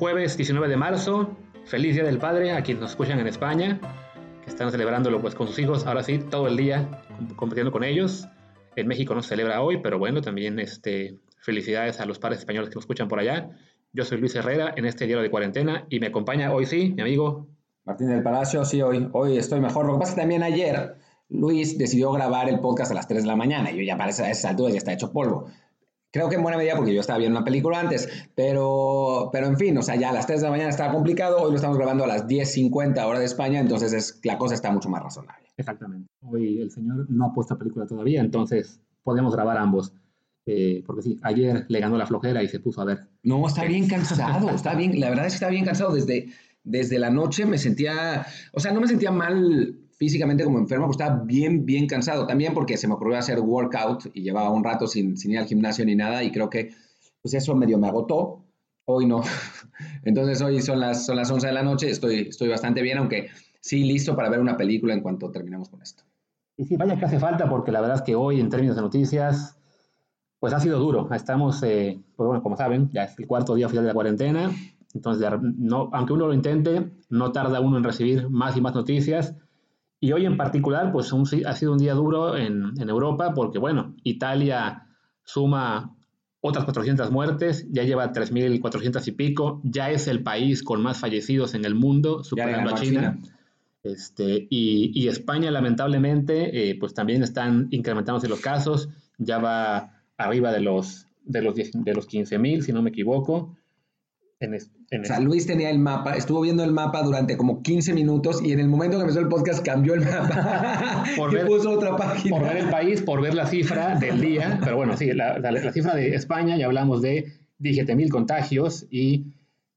Jueves 19 de marzo. Feliz Día del Padre a quienes nos escuchan en España, que están celebrándolo pues con sus hijos, ahora sí, todo el día compartiendo con ellos. En México no se celebra hoy, pero bueno, también este, felicidades a los padres españoles que nos escuchan por allá. Yo soy Luis Herrera en este diario de cuarentena y me acompaña hoy sí mi amigo Martín del Palacio, sí, hoy, hoy estoy mejor. Lo que pasa es que también ayer Luis decidió grabar el podcast a las 3 de la mañana y yo ya para esas alturas ya está hecho polvo. Creo que en buena medida porque yo estaba viendo una película antes, pero, pero en fin, o sea, ya a las 3 de la mañana estaba complicado, hoy lo estamos grabando a las 10.50 hora de España, entonces es, la cosa está mucho más razonable. Exactamente. Hoy el señor no ha puesto película todavía, entonces podemos grabar ambos. Eh, porque sí, ayer le ganó la flojera y se puso a ver. No, está bien cansado, está bien, la verdad es que está bien cansado. Desde, desde la noche me sentía, o sea, no me sentía mal físicamente como enfermo, pues estaba bien, bien cansado. También porque se me ocurrió hacer workout y llevaba un rato sin, sin ir al gimnasio ni nada y creo que pues eso medio me agotó. Hoy no. Entonces hoy son las, son las 11 de la noche, estoy, estoy bastante bien, aunque sí listo para ver una película en cuanto terminemos con esto. Y sí, vaya que hace falta porque la verdad es que hoy en términos de noticias, pues ha sido duro. Estamos, eh, pues bueno, como saben, ya es el cuarto día oficial de la cuarentena, entonces no, aunque uno lo intente, no tarda uno en recibir más y más noticias. Y hoy en particular, pues un, ha sido un día duro en, en, Europa porque, bueno, Italia suma otras 400 muertes, ya lleva 3.400 y pico, ya es el país con más fallecidos en el mundo, superando a China. China. Este, y, y, España, lamentablemente, eh, pues también están incrementándose los casos, ya va arriba de los, de los, de los 15.000, si no me equivoco. En, en o sea, Luis tenía el mapa, estuvo viendo el mapa durante como 15 minutos y en el momento que empezó el podcast cambió el mapa por y ver, puso otra página. Por ver el país, por ver la cifra del día. Pero bueno, sí, la, la, la cifra de España, ya hablamos de 17.000 contagios y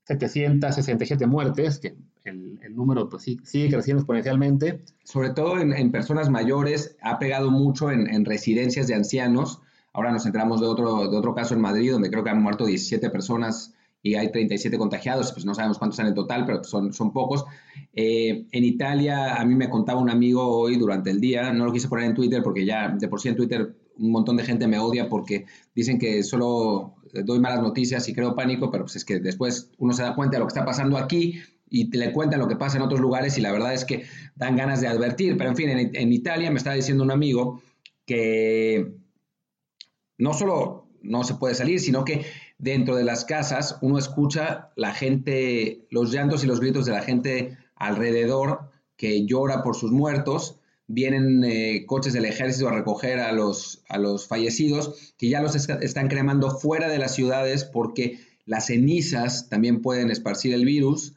767 muertes, que el, el número pues, sí, sigue creciendo exponencialmente. Sobre todo en, en personas mayores, ha pegado mucho en, en, residencias de ancianos. Ahora nos enteramos de otro, de otro caso en Madrid, donde creo que han muerto 17 personas y hay 37 contagiados, pues no sabemos cuántos en total, pero son, son pocos. Eh, en Italia, a mí me contaba un amigo hoy durante el día, no lo quise poner en Twitter porque ya de por sí en Twitter un montón de gente me odia porque dicen que solo doy malas noticias y creo pánico, pero pues es que después uno se da cuenta de lo que está pasando aquí y te le cuentan lo que pasa en otros lugares y la verdad es que dan ganas de advertir. Pero en fin, en, en Italia me estaba diciendo un amigo que no solo no se puede salir, sino que dentro de las casas uno escucha la gente, los llantos y los gritos de la gente alrededor que llora por sus muertos. Vienen eh, coches del ejército a recoger a los, a los fallecidos, que ya los est están cremando fuera de las ciudades porque las cenizas también pueden esparcir el virus.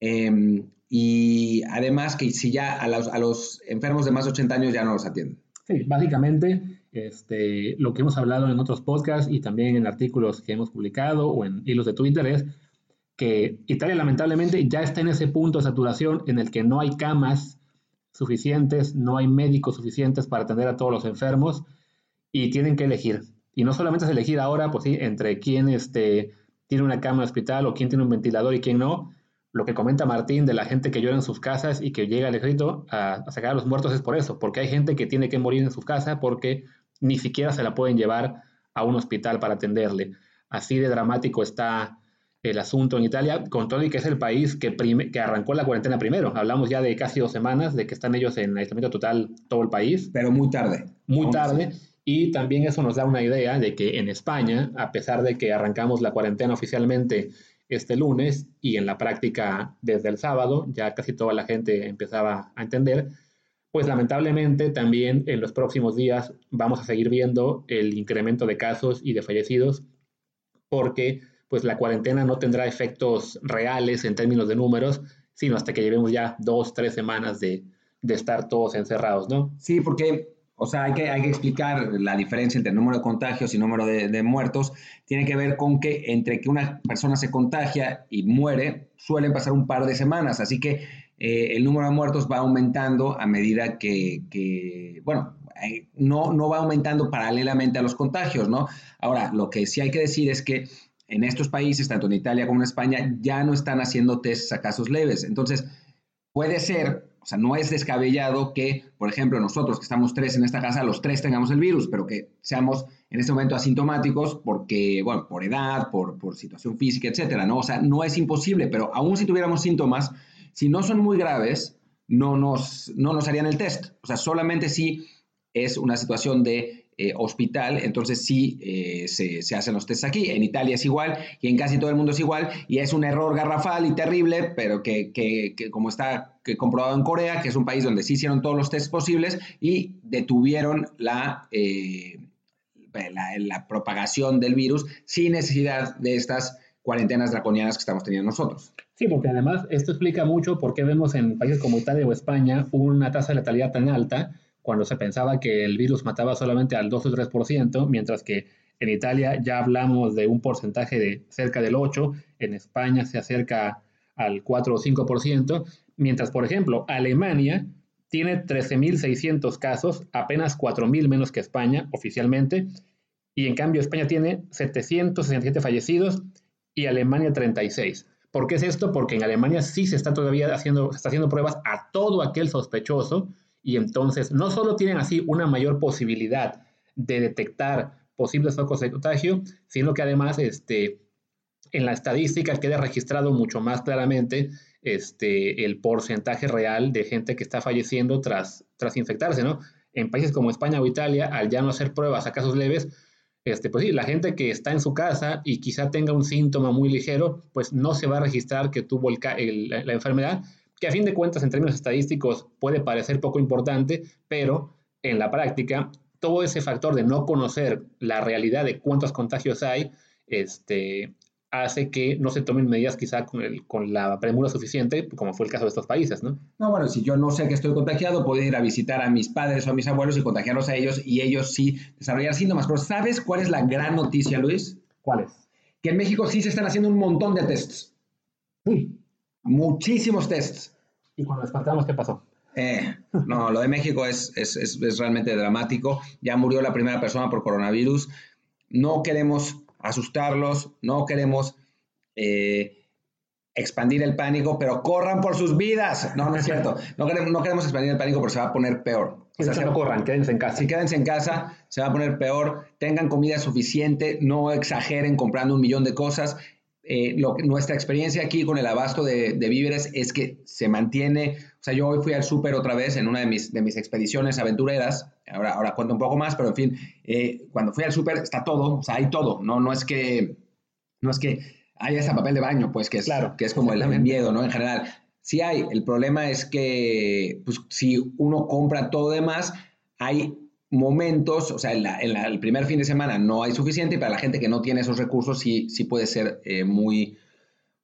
Eh, y además que si ya a los, a los enfermos de más de 80 años ya no los atienden. Sí, básicamente este, lo que hemos hablado en otros podcasts y también en artículos que hemos publicado o en hilos de Twitter es que Italia lamentablemente ya está en ese punto de saturación en el que no hay camas suficientes, no hay médicos suficientes para atender a todos los enfermos y tienen que elegir. Y no solamente es elegir ahora, pues sí, entre quién este, tiene una cama de hospital o quién tiene un ventilador y quién no. Lo que comenta Martín de la gente que llora en sus casas y que llega al ejército a, a sacar a los muertos es por eso, porque hay gente que tiene que morir en su casa porque ni siquiera se la pueden llevar a un hospital para atenderle. Así de dramático está el asunto en Italia, con todo y que es el país que, que, arrancó la cuarentena primero. Hablamos ya de casi dos semanas de que están ellos en aislamiento total todo el país. Pero muy tarde. Muy tarde. Y también eso nos da una idea de que en España, a pesar de que arrancamos la cuarentena oficialmente este lunes y en la práctica desde el sábado, ya casi toda la gente empezaba a entender, pues lamentablemente también en los próximos días vamos a seguir viendo el incremento de casos y de fallecidos porque pues la cuarentena no tendrá efectos reales en términos de números, sino hasta que llevemos ya dos, tres semanas de, de estar todos encerrados, ¿no? Sí, porque o sea, hay que, hay que explicar la diferencia entre número de contagios y número de, muertos. Tiene que ver con que entre que una persona se contagia y muere, suelen pasar un par de semanas. Así que eh, el número de muertos va aumentando a medida que, bueno, eh, no, no va aumentando paralelamente a los contagios, ¿no? Ahora, lo que sí hay que decir es que en estos países, tanto en Italia como en España, ya no están haciendo tests a casos leves. Entonces, puede ser o sea, no es descabellado que, por ejemplo, nosotros que estamos tres en esta casa, los tres tengamos el virus, pero que seamos en este momento asintomáticos porque, bueno, por edad, por, por situación física, etcétera, ¿no? O sea, no es imposible, pero aún si tuviéramos síntomas, si no son muy graves, no nos, no nos harían el test. O sea, solamente si es una situación de eh, hospital, entonces sí eh, se, hacen los tests aquí. En Italia es igual y en casi todo el mundo es igual y es un error garrafal y terrible, pero que, como está comprobado en Corea, que es un país donde sí hicieron todos los tests posibles y detuvieron la, eh, la, propagación del virus sin necesidad de estas cuarentenas draconianas que estamos teniendo nosotros. Sí, porque además esto explica mucho por qué vemos en países como Italia o España una tasa de letalidad tan alta cuando se pensaba que el virus mataba solamente al 2 o 3%, mientras que en Italia ya hablamos de un porcentaje de cerca del 8%, en España se acerca al 4 o 5%, mientras, por ejemplo, Alemania tiene 13.600 casos, apenas 4.000 menos que España oficialmente, y en cambio España tiene 767 fallecidos y Alemania 36. ¿Por qué es esto? Porque en Alemania sí se está todavía haciendo, está haciendo pruebas a todo aquel sospechoso y entonces no solo tienen así una mayor posibilidad de detectar posibles focos de contagio, sino que además este, en la estadística queda registrado mucho más claramente este, el porcentaje real de gente que está falleciendo tras, tras infectarse, ¿no? En países como España o Italia, al ya no hacer pruebas a casos leves, este, pues sí, la gente que está en su casa y quizá tenga un síntoma muy ligero, pues no se va a registrar que tuvo el, la enfermedad, que a fin de cuentas en términos estadísticos puede parecer poco importante, pero en la práctica todo ese factor de no conocer la realidad de cuántos contagios hay, este, hace que no se tomen medidas quizá con, el, con la premura suficiente, como fue el caso de estos países, ¿no? No, bueno, si yo no sé que estoy contagiado, puedo ir a visitar a mis padres o a mis abuelos y contagiarlos a ellos y ellos sí desarrollar síntomas. Pero ¿sabes cuál es la gran noticia, Luis? ¿Cuál es? Que en México sí se están haciendo un montón de tests. Uy. Muchísimos tests. ¿Y cuando despertamos qué pasó? Eh, no, lo de México es, es, es, realmente dramático. Ya murió la primera persona por coronavirus. No queremos asustarlos, no queremos eh, expandir el pánico, pero corran por sus vidas. No, no es cierto. No queremos, no queremos expandir el pánico, pero se va a poner peor. O sea, no corran, quédense en casa. Si quédense en casa, se va a poner peor. Tengan comida suficiente, no exageren comprando un millón de cosas. Eh, lo, nuestra experiencia aquí con el abasto de, víveres es que se mantiene, o sea, yo hoy fui al súper otra vez en una de mis, de mis expediciones aventureras, ahora, ahora cuento un poco más, pero en fin, eh, cuando fui al súper está todo, o sea, hay todo, no, no es que, no es que haya ese papel de baño, pues que es, claro, que es como el, el miedo, ¿no? En general, sí hay, el problema es que pues, si uno compra todo demás, hay momentos, o sea, en, el primer fin de semana no hay suficiente y para la gente que no tiene esos recursos sí, sí puede ser eh, muy,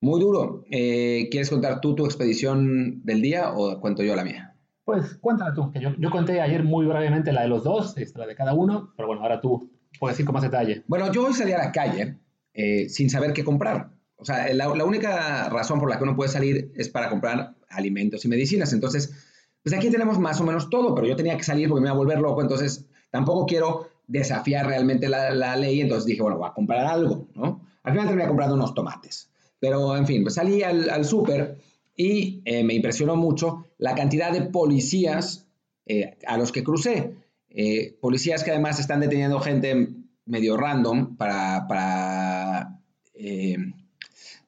muy duro. Eh, ¿Quieres contar tú tu expedición del día o cuento yo la mía? Pues cuéntame tú, que yo, yo conté ayer muy brevemente la de los dos, la de cada uno, pero bueno, ahora tú puedes decir con más detalle. Bueno, yo hoy salí a la calle eh, sin saber qué comprar. O sea, la, la única razón por la que uno puede salir es para comprar alimentos y medicinas. Entonces, pues aquí tenemos más o menos todo, pero yo tenía que salir porque me iba a volver loco, entonces tampoco quiero desafiar realmente la, ley, entonces dije, bueno, voy a comprar algo, ¿no? Al final terminé comprando unos tomates, pero en fin, pues salí al, súper y eh, me impresionó mucho la cantidad de policías eh, a los que crucé. Eh, policías que además están deteniendo gente medio random para, para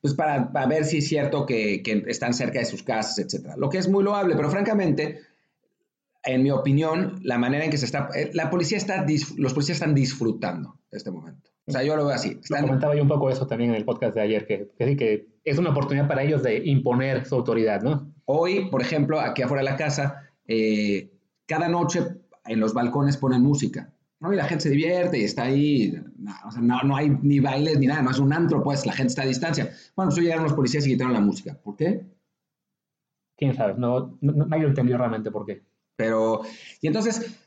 pues para, ver si es cierto que, están cerca de sus casas, etcétera. Lo que es muy loable, pero francamente, en mi opinión, la manera en que se está, eh, la policía está, los policías están disfrutando de este momento. O sea, yo lo veo así. comentaba yo un poco eso también en el podcast de ayer, que, que, es una oportunidad para ellos de imponer su autoridad, ¿no? Hoy, por ejemplo, aquí afuera de la casa, eh, cada noche en los balcones ponen música. ¿No? Y la gente se divierte y está ahí, no, o sea, no, no, hay ni bailes ni nada, no es un antro, pues la gente está a distancia. Bueno, pues llegaron los policías y quitaron la música. ¿Por qué? Quién sabe, no, no, nadie entendió realmente por qué. Pero, y entonces,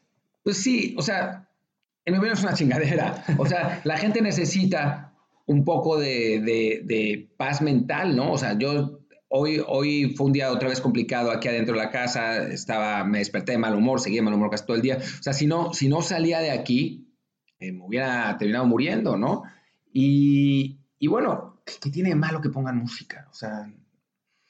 pues sí, o sea, en mi opinión es una chingadera. O sea, la gente necesita un poco de, de, de paz mental, ¿no? O sea, yo Hoy, hoy fue un día otra vez complicado aquí adentro de la casa, estaba, me desperté de mal humor, seguía de mal humor casi todo el día. O sea, si no, si no salía de aquí, eh, me hubiera terminado muriendo, ¿no? Y, y bueno, ¿qué, tiene de malo que pongan música? O sea...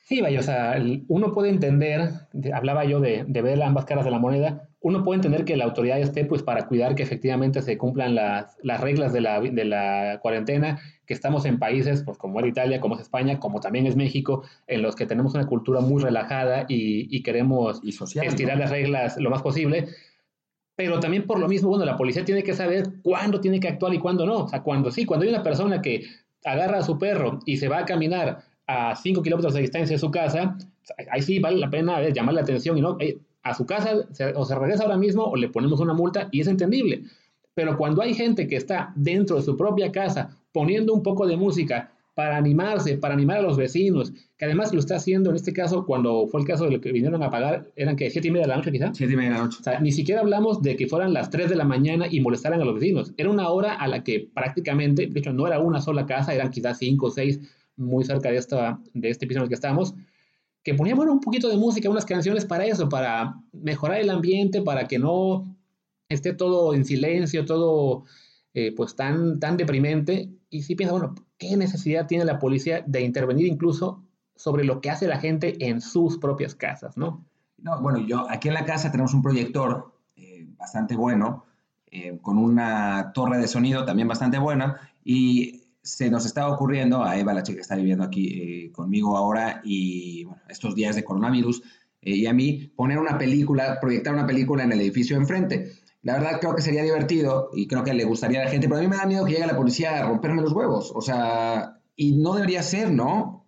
Sí, vaya, o sea, uno puede entender, hablaba yo de, de ver ambas caras de la moneda, uno puede entender que la autoridad esté pues para cuidar que efectivamente se cumplan las, las reglas de la, de la, cuarentena, que estamos en países pues, como es Italia, como es España, como también es México, en los que tenemos una cultura muy relajada y, y queremos y social, estirar ¿no? las reglas lo más posible. Pero también por lo mismo, bueno, la policía tiene que saber cuándo tiene que actuar y cuándo no. O sea, cuando sí, cuando hay una persona que agarra a su perro y se va a caminar a 5 kilómetros de distancia de su casa, ahí sí vale la pena ver, llamar la atención y no, hey, a su casa o se regresa ahora mismo o le ponemos una multa y es entendible. Pero cuando hay gente que está dentro de su propia casa poniendo un poco de música para animarse, para animar a los vecinos, que además lo está haciendo en este caso, cuando fue el caso de lo que vinieron a pagar, eran que siete y media de la noche quizá. Siete y media de la noche. O sea, ni siquiera hablamos de que fueran las 3 de la mañana y molestaran a los vecinos. Era una hora a la que prácticamente, de hecho no era una sola casa, eran quizás cinco o seis muy cerca de, esta, de este piso en el que estamos, que bueno, un poquito de música, unas canciones para eso, para mejorar el ambiente, para que no esté todo en silencio, todo eh, pues tan, tan deprimente. Y sí piensa, bueno, ¿qué necesidad tiene la policía de intervenir incluso sobre lo que hace la gente en sus propias casas, no? No, bueno, yo aquí en la casa tenemos un proyector eh, bastante bueno, eh, con una torre de sonido también bastante buena, y se nos estaba ocurriendo, a Eva, la chica que está viviendo aquí eh, conmigo ahora, y bueno, estos días de coronavirus, eh, y a mí, poner una película, proyectar una película en el edificio enfrente. La verdad creo que sería divertido y creo que le gustaría a la gente, pero a mí me da miedo que llegue la policía a romperme los huevos. O sea, y no debería ser, ¿no?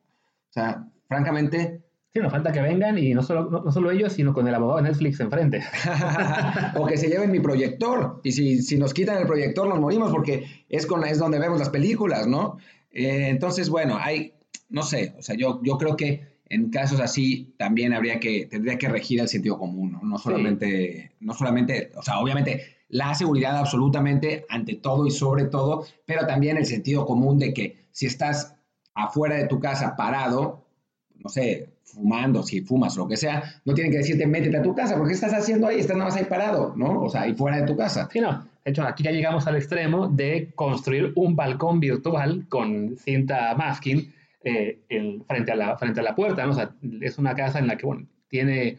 O sea, francamente, Sí, nos falta que vengan y no solo, no, no solo ellos, sino con el abogado de Netflix enfrente. o que se lleven mi proyector. Y si, si, nos quitan el proyector, nos morimos porque es, con, es donde vemos las películas, ¿no? Eh, entonces, bueno, hay, no sé, o sea, yo, yo creo que en casos así también habría que, tendría que regir el sentido común, ¿no? No solamente, sí. no solamente, o sea, obviamente la seguridad absolutamente ante todo y sobre todo, pero también el sentido común de que si estás afuera de tu casa parado, no sé, fumando, si fumas lo que sea, no tienen que decirte métete a tu casa, porque ¿qué estás haciendo ahí? Estás nada más ahí parado, ¿no? O sea, ahí fuera de tu casa. Sí, no. De hecho, aquí ya llegamos al extremo de construir un balcón virtual con cinta masking eh, el, frente, a la, frente a la puerta, ¿no? O sea, es una casa en la que, bueno, tiene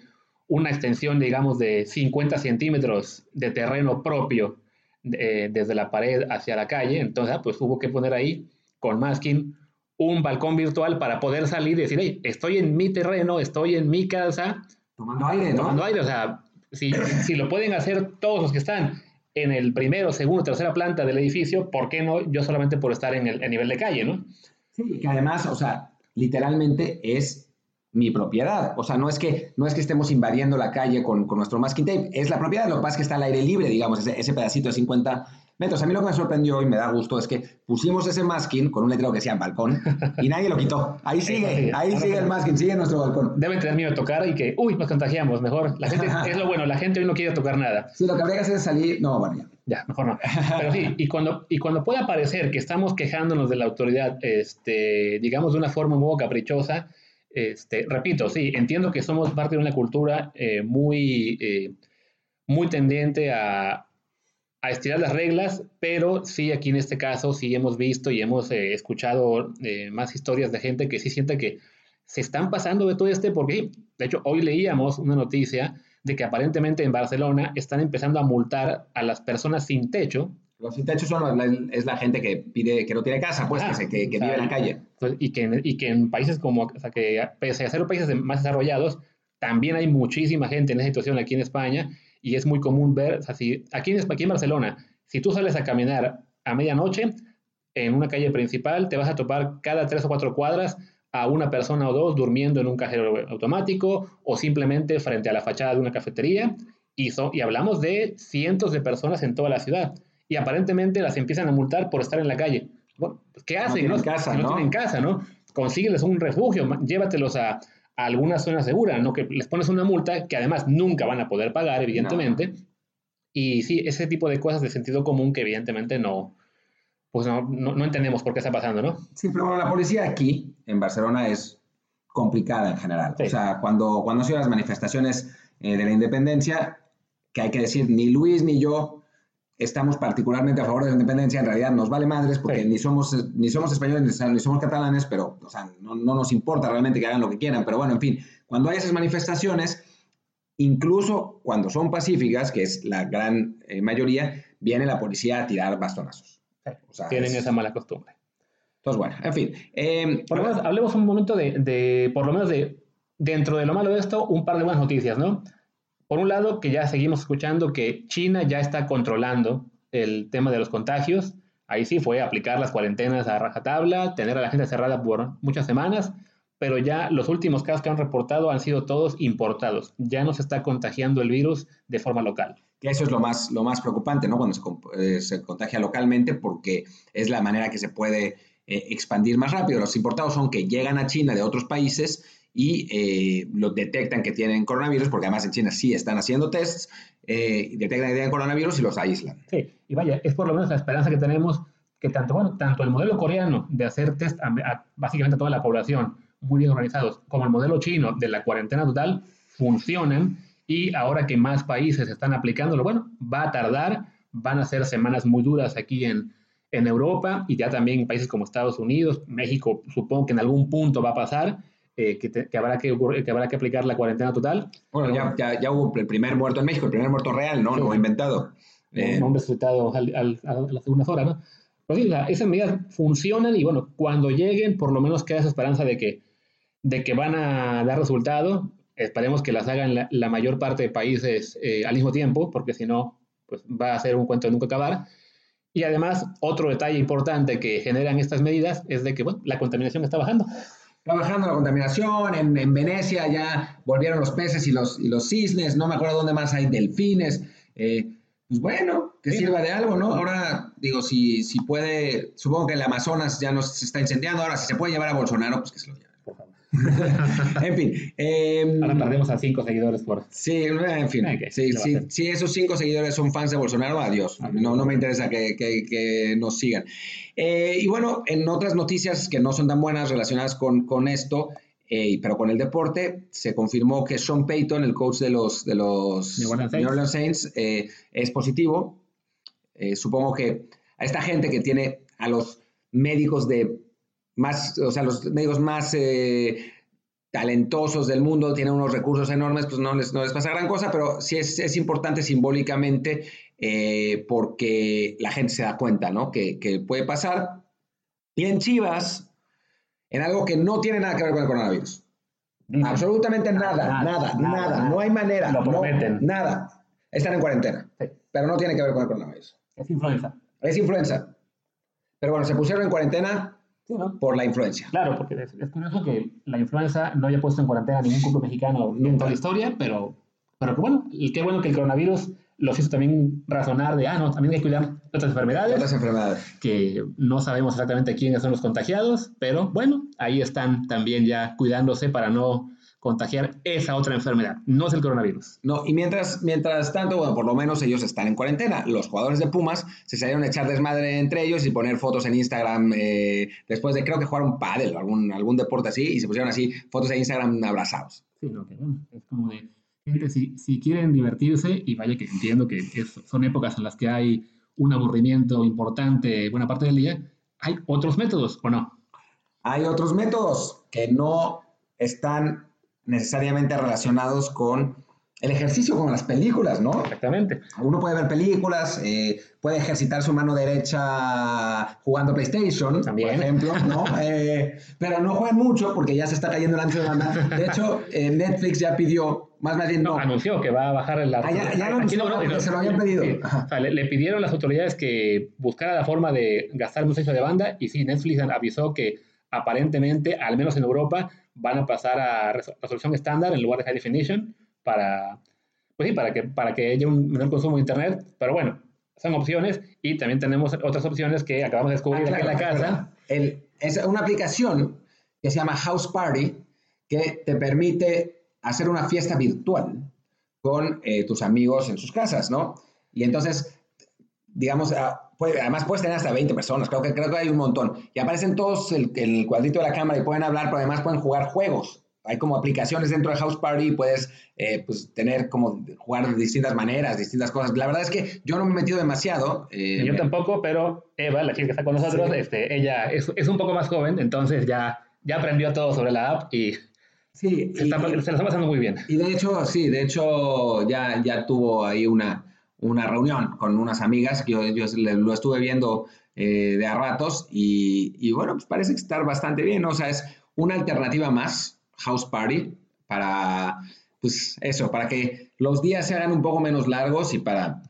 una extensión, digamos, de 50 centímetros de terreno propio eh, desde la pared hacia la calle, entonces, pues hubo que poner ahí con masking un balcón virtual para poder salir y decir, hey, estoy en mi terreno, estoy en mi casa. Tomando aire, ¿no? Tomando aire, o sea, si, si lo pueden hacer todos los que están en el primero, segundo, tercera planta del edificio, ¿por qué no yo solamente por estar en el, el nivel de calle, no? Sí, que además, o sea, literalmente es mi propiedad. O sea, no es que, no es que estemos invadiendo la calle con, con nuestro masking tape, es la propiedad, lo que pasa es que está al aire libre, digamos, ese, ese pedacito de 50 metros. A mí lo que me sorprendió y me da gusto es que pusimos ese masking con un letrero que decía balcón y nadie lo quitó. Ahí sigue, ahí sigue el masking, sigue nuestro balcón. Deben tener miedo de tocar y que, uy, nos contagiamos, mejor. La gente, es lo bueno, la gente hoy no quiere tocar nada. Sí, lo que habría que hacer es salir, no, bueno, ya. Ya, mejor no. Pero sí, y cuando, y cuando pueda parecer que estamos quejándonos de la autoridad, este, digamos, de una forma un poco caprichosa, este, repito, sí, entiendo que somos parte de una cultura eh, muy, eh, muy tendiente a, a, estirar las reglas, pero sí aquí en este caso sí hemos visto y hemos eh, escuchado más historias de gente que sí siente que se están pasando de todo este, porque de hecho hoy leíamos una noticia de que aparentemente en Barcelona están empezando a multar a las personas sin techo. Los sin techo son la, es la gente que pide que no tiene casa, pues, ah, que, se, que, que vive en la calle. Y que, y que en países como, o sea, que pese a ser países más desarrollados, también hay muchísima gente en esa situación aquí en España y es muy común ver, o sea, si, aquí, en, aquí en Barcelona, si tú sales a caminar a medianoche en una calle principal, te vas a topar cada tres o cuatro cuadras a una persona o dos durmiendo en un cajero automático o simplemente frente a la fachada de una cafetería y, y hablamos de cientos de personas en toda la ciudad. Y aparentemente las empiezan a multar por estar en la calle. Bueno, pues, ¿qué hacen? No tienen casa, no, ¿no? tienen casa, ¿no? Consígueles un refugio, llévatelos a, a alguna zona segura, ¿no? Que les pones una multa que además nunca van a poder pagar, evidentemente. Y sí, ese tipo de cosas de sentido común que evidentemente no, pues no, no, no entendemos por qué está pasando, ¿no? Sí, pero bueno, la policía aquí en Barcelona es complicada en general. Sí. O sea, cuando, cuando han sido las manifestaciones eh, de la independencia, que hay que decir, ni Luis ni yo estamos particularmente a favor de la independencia, en realidad nos vale madres porque Sí. ni, somos, ni somos españoles ni, somos catalanes, pero o sea, no, no nos importa realmente que hagan lo que quieran. Pero bueno, en fin, cuando hay esas manifestaciones, incluso cuando son pacíficas, que es la gran eh, mayoría, viene la policía a tirar bastonazos. O sea, Tienen es- esa mala costumbre. Entonces, bueno, en fin. eh, Por lo menos, hablemos un momento de, de, por lo menos de, dentro de lo malo de esto, un par de buenas noticias, ¿no? Por un lado, que ya seguimos escuchando que China ya está controlando el tema de los contagios. Ahí sí fue aplicar las cuarentenas a rajatabla, tener a la gente cerrada por muchas semanas, pero ya los últimos casos que han reportado han sido todos importados. Ya no se está contagiando el virus de forma local. que eso es lo más, lo más preocupante, ¿no? Cuando se, eh, se contagia localmente, porque es la manera que se puede eh, expandir más rápido. Los importados son que llegan a China de otros países y eh, los detectan que tienen coronavirus, porque además en China sí están haciendo tests, eh, detectan que tienen coronavirus y los aíslan. Sí, y vaya, es por lo menos la esperanza que tenemos que tanto, bueno, tanto el modelo coreano de hacer test a, a básicamente a toda la población muy bien organizados, como el modelo chino de la cuarentena total, funcionan y ahora que más países están aplicándolo, bueno, va a tardar, van a ser semanas muy duras aquí en, en Europa y ya también en países como Estados Unidos, México, supongo que en algún punto va a pasar, eh, que, te- que habrá que, ocurrir- que habrá que aplicar la cuarentena total. Bueno, ya, ya, ya hubo el primer muerto en México, el primer muerto real, ¿no? Sí. No inventado. Eh, un resultado al- al- a las segundas horas, ¿no? Pero sí, la- esas medidas funcionan y bueno, cuando lleguen, por lo menos queda esa esperanza de que, de que van a dar resultado. Esperemos que las hagan la, la mayor parte de países eh, al mismo tiempo, porque si no, pues va a ser un cuento de nunca acabar. Y además, otro detalle importante que generan estas medidas es de que bueno, la contaminación está bajando. Va bajando la contaminación, en, en Venecia ya volvieron los peces y los, y los cisnes, no me acuerdo dónde más hay delfines. eh, pues bueno, que Sí. sirva de algo, ¿no? Ahora, digo, si, si puede, supongo que el Amazonas ya no se está incendiando, ahora si se puede llevar a Bolsonaro, pues que se lo lleve. En fin. eh, Ahora perdemos a cinco seguidores por... Sí, en fin. Sí, sí, si esos cinco seguidores son fans de Bolsonaro, adiós. No, no me interesa que, que- que nos sigan. Eh, y bueno, en otras noticias que no son tan buenas relacionadas con, con esto, eh, pero con el deporte, se confirmó que Sean Payton, el coach de los, de los New Orleans Saints. New Orleans Saints, eh, es positivo. Eh, supongo que a esta gente que tiene a los médicos de más, o sea, los médicos más eh, talentosos del mundo, tienen unos recursos enormes, pues no les, no les pasa gran cosa, pero sí es, es importante simbólicamente eh, porque la gente se da cuenta, ¿no? Que, que puede pasar. Y en Chivas, en algo que no tiene nada que ver con el coronavirus. Absolutamente nada, nada, Nada, nada, nada, no hay manera. Lo no, prometen. nada. Están en cuarentena, Sí. pero no tiene que ver con el coronavirus. Es influenza. Es influenza. Pero bueno, se pusieron en cuarentena Sí, ¿no? por la influencia. Claro, porque es, es curioso que la influenza no haya puesto en cuarentena a ningún club mexicano en toda la historia, pero, pero bueno, y qué bueno que el coronavirus los hizo también razonar de, ah, no, también hay que cuidar otras enfermedades, Otras enfermedades. que no sabemos exactamente quiénes son los contagiados, pero bueno, ahí están también ya cuidándose para no contagiar esa otra enfermedad. No es el coronavirus. No, y mientras, mientras tanto, bueno, por lo menos ellos están en cuarentena. Los jugadores de Pumas se salieron a echar desmadre entre ellos y poner fotos en Instagram eh, después de creo que jugaron pádel o algún, algún deporte así y se pusieron así fotos en Instagram abrazados. Sí, no, que bueno, es como de, gente, si, si quieren divertirse, y vaya que entiendo que es- son épocas en las que hay un aburrimiento importante buena parte del día, hay otros métodos, ¿o no? Hay otros métodos que no están necesariamente relacionados con el ejercicio, como las películas, ¿no? Exactamente. Uno puede ver películas, eh, puede ejercitar su mano derecha jugando PlayStation, También. por ejemplo, ¿no? Eh, pero no juegan mucho porque ya se está cayendo el ancho de banda. De hecho, eh, Netflix ya pidió, más, más bien No, no, anunció que va a bajar el... Ah, ya- ya lo anunció, porque se lo habían pedido. Sí, Ajá. o sea, le, le pidieron las autoridades que buscara la forma de gastar ancho de banda y sí, Netflix avisó que aparentemente, al menos en Europa, van a pasar a res- resolución estándar en lugar de high definition para, pues sí, para que, para que haya un menor consumo de Internet, pero bueno, son opciones y también tenemos otras opciones que acabamos de descubrir Ah, aquí en la casa. El- es una aplicación que se llama House Party que te permite hacer una fiesta virtual con eh, tus amigos en sus casas, ¿no? Y entonces, digamos, ah, puede- además puedes tener hasta 20 personas, creo que, creo que hay un montón. Y aparecen todos el- en el cuadrito de la cámara y pueden hablar, pero además pueden jugar juegos. Hay como aplicaciones dentro de House Party y puedes eh, pues, tener como jugar de distintas maneras, distintas cosas. La verdad es que yo no me he metido demasiado. eh, Yo tampoco, pero Eva, la chica que está con nosotros, Sí. este, ella es, es un poco más joven, entonces ya, ya aprendió todo sobre la app y sí, se, y- está, se la está pasando muy bien. Y de hecho, sí, de hecho ya, ya tuvo ahí una, una reunión con unas amigas, yo, yo lo estuve viendo eh, de a ratos y, y bueno, pues parece estar bastante bien, o sea, es una alternativa más, House Party, para, pues eso, para que los días se hagan un poco menos largos y para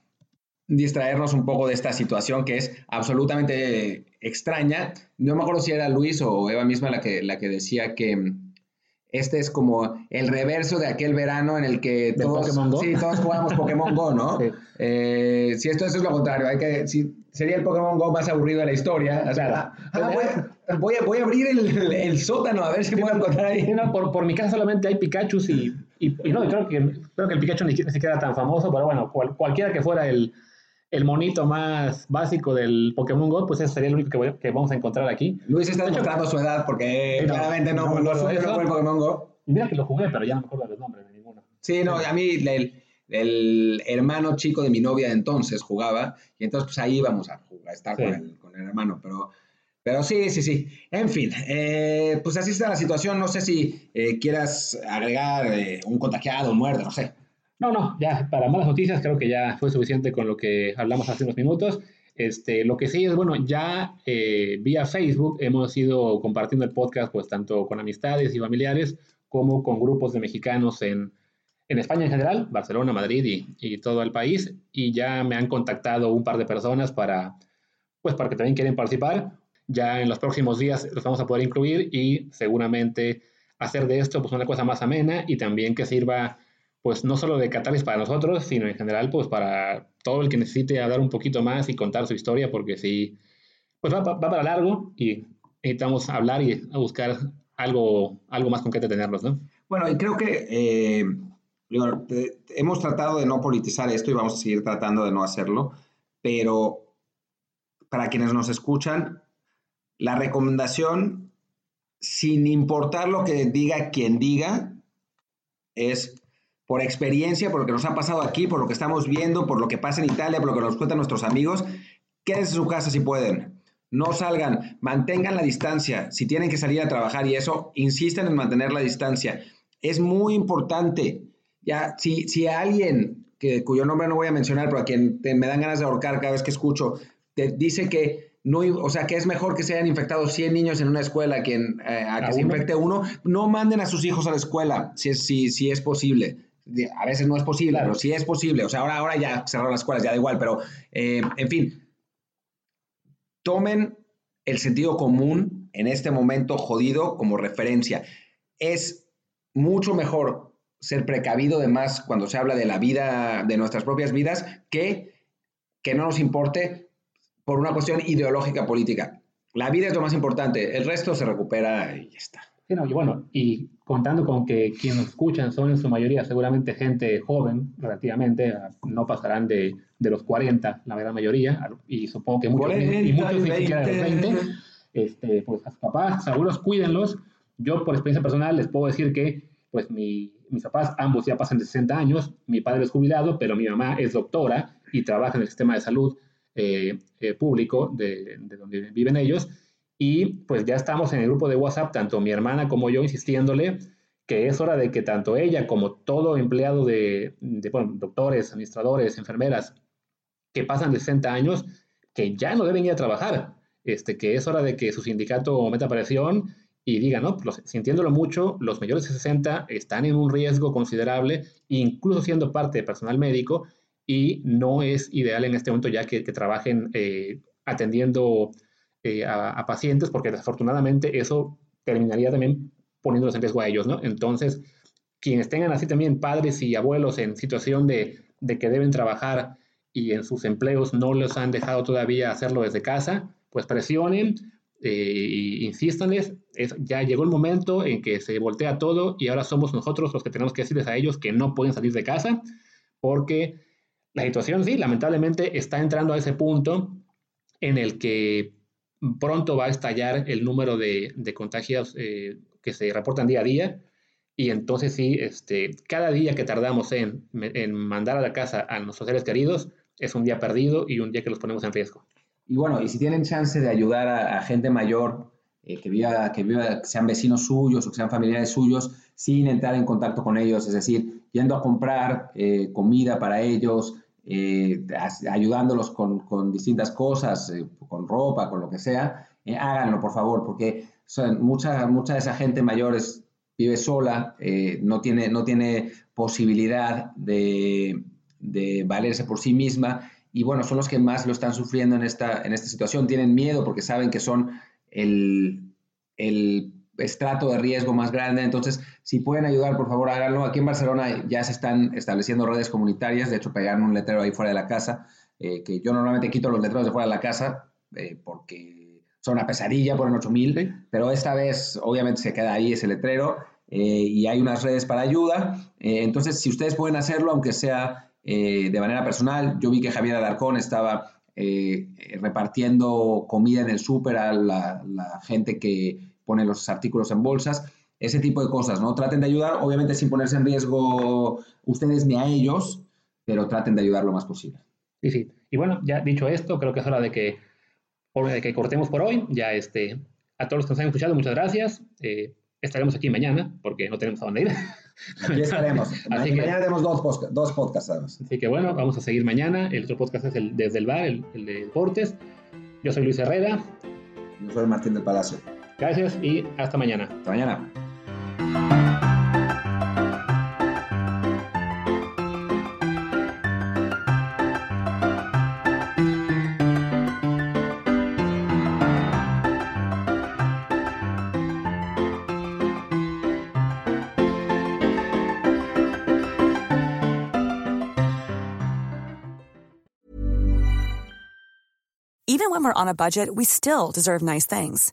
distraernos un poco de esta situación que es absolutamente extraña. No me acuerdo si era Luis o Eva misma la que, la que decía que este es como el reverso de aquel verano en el que ¿Del todos, sí, todos jugamos Pokémon Go, ¿no? Sí. Eh, si esto, esto es lo contrario, hay que, si, sería el Pokémon Go más aburrido de la historia. O sea, ah, voy, a, voy a- voy a abrir el, el sótano a ver si puedo encontrar ahí. No, por, por mi casa solamente hay Pikachu y, y, y no, creo que, creo que el Pikachu ni, ni siquiera era tan famoso, pero bueno, cual- cualquiera que fuera el, el monito más básico del Pokémon Go, pues ese sería el único que, voy- que vamos a encontrar aquí. Luis está demostrando su edad porque Sí, no, claramente no, no no, eso. fue el Pokémon Go. Y mira que lo jugué, pero ya no me acuerdo de los nombres de ninguno. Sí, no, a mí el, el hermano chico de mi novia de entonces jugaba y entonces pues ahí íbamos a, jugar, a estar Sí. con, el, con el hermano, pero, pero sí, sí, sí. En fin, eh, pues así está la situación. No sé si eh, quieras agregar eh, un contagiado, un muerto, no sé. No, no, ya, para malas noticias creo que ya fue suficiente con lo que hablamos hace unos minutos. Este, lo que sí es, bueno, ya eh, vía Facebook hemos ido compartiendo el podcast, pues tanto con amistades y familiares como con grupos de mexicanos en, en España en general, Barcelona, Madrid y, y todo el país. Y ya me han contactado un par de personas para, pues, para que también quieren participar. Ya en los próximos días los vamos a poder incluir y seguramente hacer de esto pues una cosa más amena y también que sirva pues no solo de catarsis para nosotros, sino en general pues para todo el que necesite hablar un poquito más y contar su historia, porque sí, pues va, va para largo y necesitamos hablar y buscar algo, algo más concreto tenerlos, ¿no? Bueno, y creo que eh, hemos tratado de no politizar esto y vamos a seguir tratando de no hacerlo, pero para quienes nos escuchan, la recomendación, sin importar lo que diga quien diga, es por experiencia, por lo que nos ha pasado aquí, por lo que estamos viendo, por lo que pasa en Italia, por lo que nos cuentan nuestros amigos, quédense en su casa si pueden. No salgan, mantengan la distancia. Si tienen que salir a trabajar y eso, insisten en mantener la distancia. Es muy importante. Ya, si, si alguien, que, cuyo nombre no voy a mencionar, pero a quien te- me dan ganas de ahorcar cada vez que escucho, te dice que no, o sea, que es mejor que se hayan infectado 100 niños en una escuela que en, eh, a que ¿A se uno? infecte uno, no manden a sus hijos a la escuela, si si, si es posible. A veces no es posible, Claro. pero si es posible. O sea, ahora, ahora ya cerraron las escuelas, ya da igual, pero eh, en fin, tomen el sentido común en este momento jodido como referencia. Es mucho mejor ser precavido de más cuando se habla de la vida, de nuestras propias vidas, que que no nos importe por una cuestión ideológica política. La vida es lo más importante, el resto se recupera y ya está. Sí, no, y bueno, y contando con que quienes nos escuchan son en su mayoría seguramente gente joven, relativamente, no pasarán de, de los 40, la gran mayoría, y supongo que muchos, ni- y muchos ni siquiera de los 20, este, pues a sus papás, abuelos, cuídenlos. Yo por experiencia personal les puedo decir que pues mi- mis papás ambos ya pasan de 60 años, mi padre es jubilado, pero mi mamá es doctora y trabaja en el sistema de salud eh, eh, público de, de donde viven ellos. Y pues ya estamos en el grupo de WhatsApp, tanto mi hermana como yo, insistiéndole que es hora de que tanto ella como todo empleado de, de, doctores, administradores, enfermeras, que pasan de 60 años, que ya no deben ir a trabajar, este, que es hora de que su sindicato meta presión y diga, ¿no? Los- sintiéndolo mucho, los mayores de 60 están en un riesgo considerable, incluso siendo parte de personal médico, y no es ideal en este momento ya que, que trabajen eh, atendiendo eh, a, a pacientes, porque desafortunadamente eso terminaría también poniéndolos en riesgo a ellos, ¿no? Entonces, quienes tengan así también padres y abuelos en situación de, de que deben trabajar y en sus empleos no les han dejado todavía hacerlo desde casa, pues presionen e insístanles. ya llegó el momento en que se voltea todo y ahora somos nosotros los que tenemos que decirles a ellos que no pueden salir de casa porque la situación, sí, lamentablemente está entrando a ese punto en el que pronto va a estallar el número de, contagios eh, que se reportan día a día. Y entonces sí, este, cada día que tardamos en, en mandar a la casa a nuestros seres queridos es un día perdido y un día que los ponemos en riesgo. Y bueno, y si tienen chance de ayudar a, gente mayor eh, que, viva, que, viva, que sean vecinos suyos o que sean familiares suyos, sin entrar en contacto con ellos, es decir, yendo a comprar eh, comida para ellos, eh, ayudándolos con, con, distintas cosas, con ropa, con lo que sea, háganlo, por favor, porque mucha, mucha de esa gente mayor vive sola, no, tiene, no tiene posibilidad de, de valerse por sí misma y bueno, son los que más lo están sufriendo en esta, en esta situación. Tienen miedo porque saben que son el, el estrato de riesgo más grande. Entonces, si pueden ayudar, por favor, háganlo. Aquí en Barcelona ya se están estableciendo redes comunitarias. De hecho, pegaron un letrero ahí fuera de la casa, eh, que yo normalmente quito los letreros de fuera de la casa eh, porque son una pesadilla, ponen 8000, pero esta vez obviamente se queda ahí ese letrero eh, y hay unas redes para ayuda. entonces, si ustedes pueden hacerlo, aunque sea de manera personal. Yo vi que Javier Alarcón estaba repartiendo comida en el súper a la, gente que pone los artículos en bolsas. Ese tipo de cosas, ¿no? Traten de ayudar, obviamente sin ponerse en riesgo ustedes ni a ellos, pero traten de ayudar lo más posible. Sí, sí. Y bueno, ya dicho esto, creo que es hora de que, de que cortemos por hoy. Ya este, a todos los que nos han escuchado, muchas gracias. Eh, estaremos aquí mañana porque no tenemos a dónde ir. Aquí estaremos. mañana tenemos dos, dos podcasts. Así que bueno, vamos a seguir mañana. El otro podcast es el Desde el Bar, el, el de deportes. Yo soy Luis Herrera. Yo soy Martín del Palacio. Gracias y hasta mañana. Hasta mañana. when we're on a budget, we still deserve nice things.